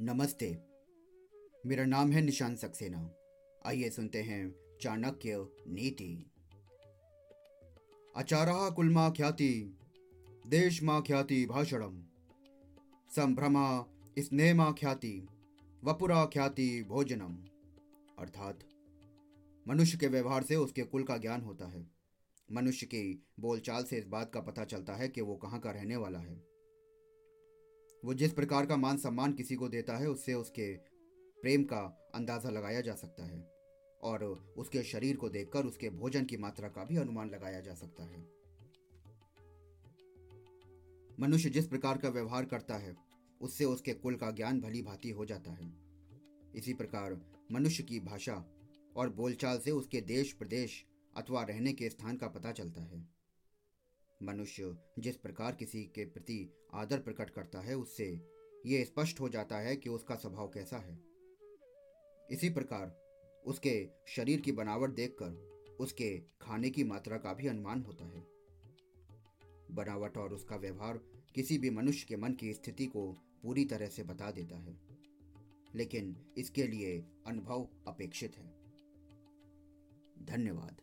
नमस्ते। मेरा नाम है निशान सक्सेना। आइए सुनते हैं चाणक्य नीति। अचारः कुलमा ख्याति, देश मा ख्याति भाषणम। संभ्रमा स्नेमा ख्याति, वपुरा ख्याति भोजनम। अर्थात, मनुष्य के व्यवहार से उसके कुल का ज्ञान होता है। मनुष्य की बोलचाल से इस बात का पता चलता है कि वो कहाँ का रहने वाला है। वो जिस प्रकार का मान सम्मान किसी को देता है, उससे उसके प्रेम का अंदाज़ा लगाया जा सकता है और उसके शरीर को देखकर उसके भोजन की मात्रा का भी अनुमान लगाया जा सकता है। मनुष्य जिस प्रकार का व्यवहार करता है, उससे उसके कुल का ज्ञान भली भांति हो जाता है। इसी प्रकार मनुष्य की भाषा और बोलचाल से उसके देश, प्रदेश अथवा रहने के स्थान का पता चलता है। मनुष्य जिस प्रकार किसी के प्रति आदर प्रकट करता है, उससे ये स्पष्ट हो जाता है कि उसका स्वभाव कैसा है। इसी प्रकार उसके शरीर की बनावट देखकर उसके खाने की मात्रा का भी अनुमान होता है। बनावट और उसका व्यवहार किसी भी मनुष्य के मन की स्थिति को पूरी तरह से बता देता है, लेकिन इसके लिए अनुभव अपेक्षित है। धन्यवाद।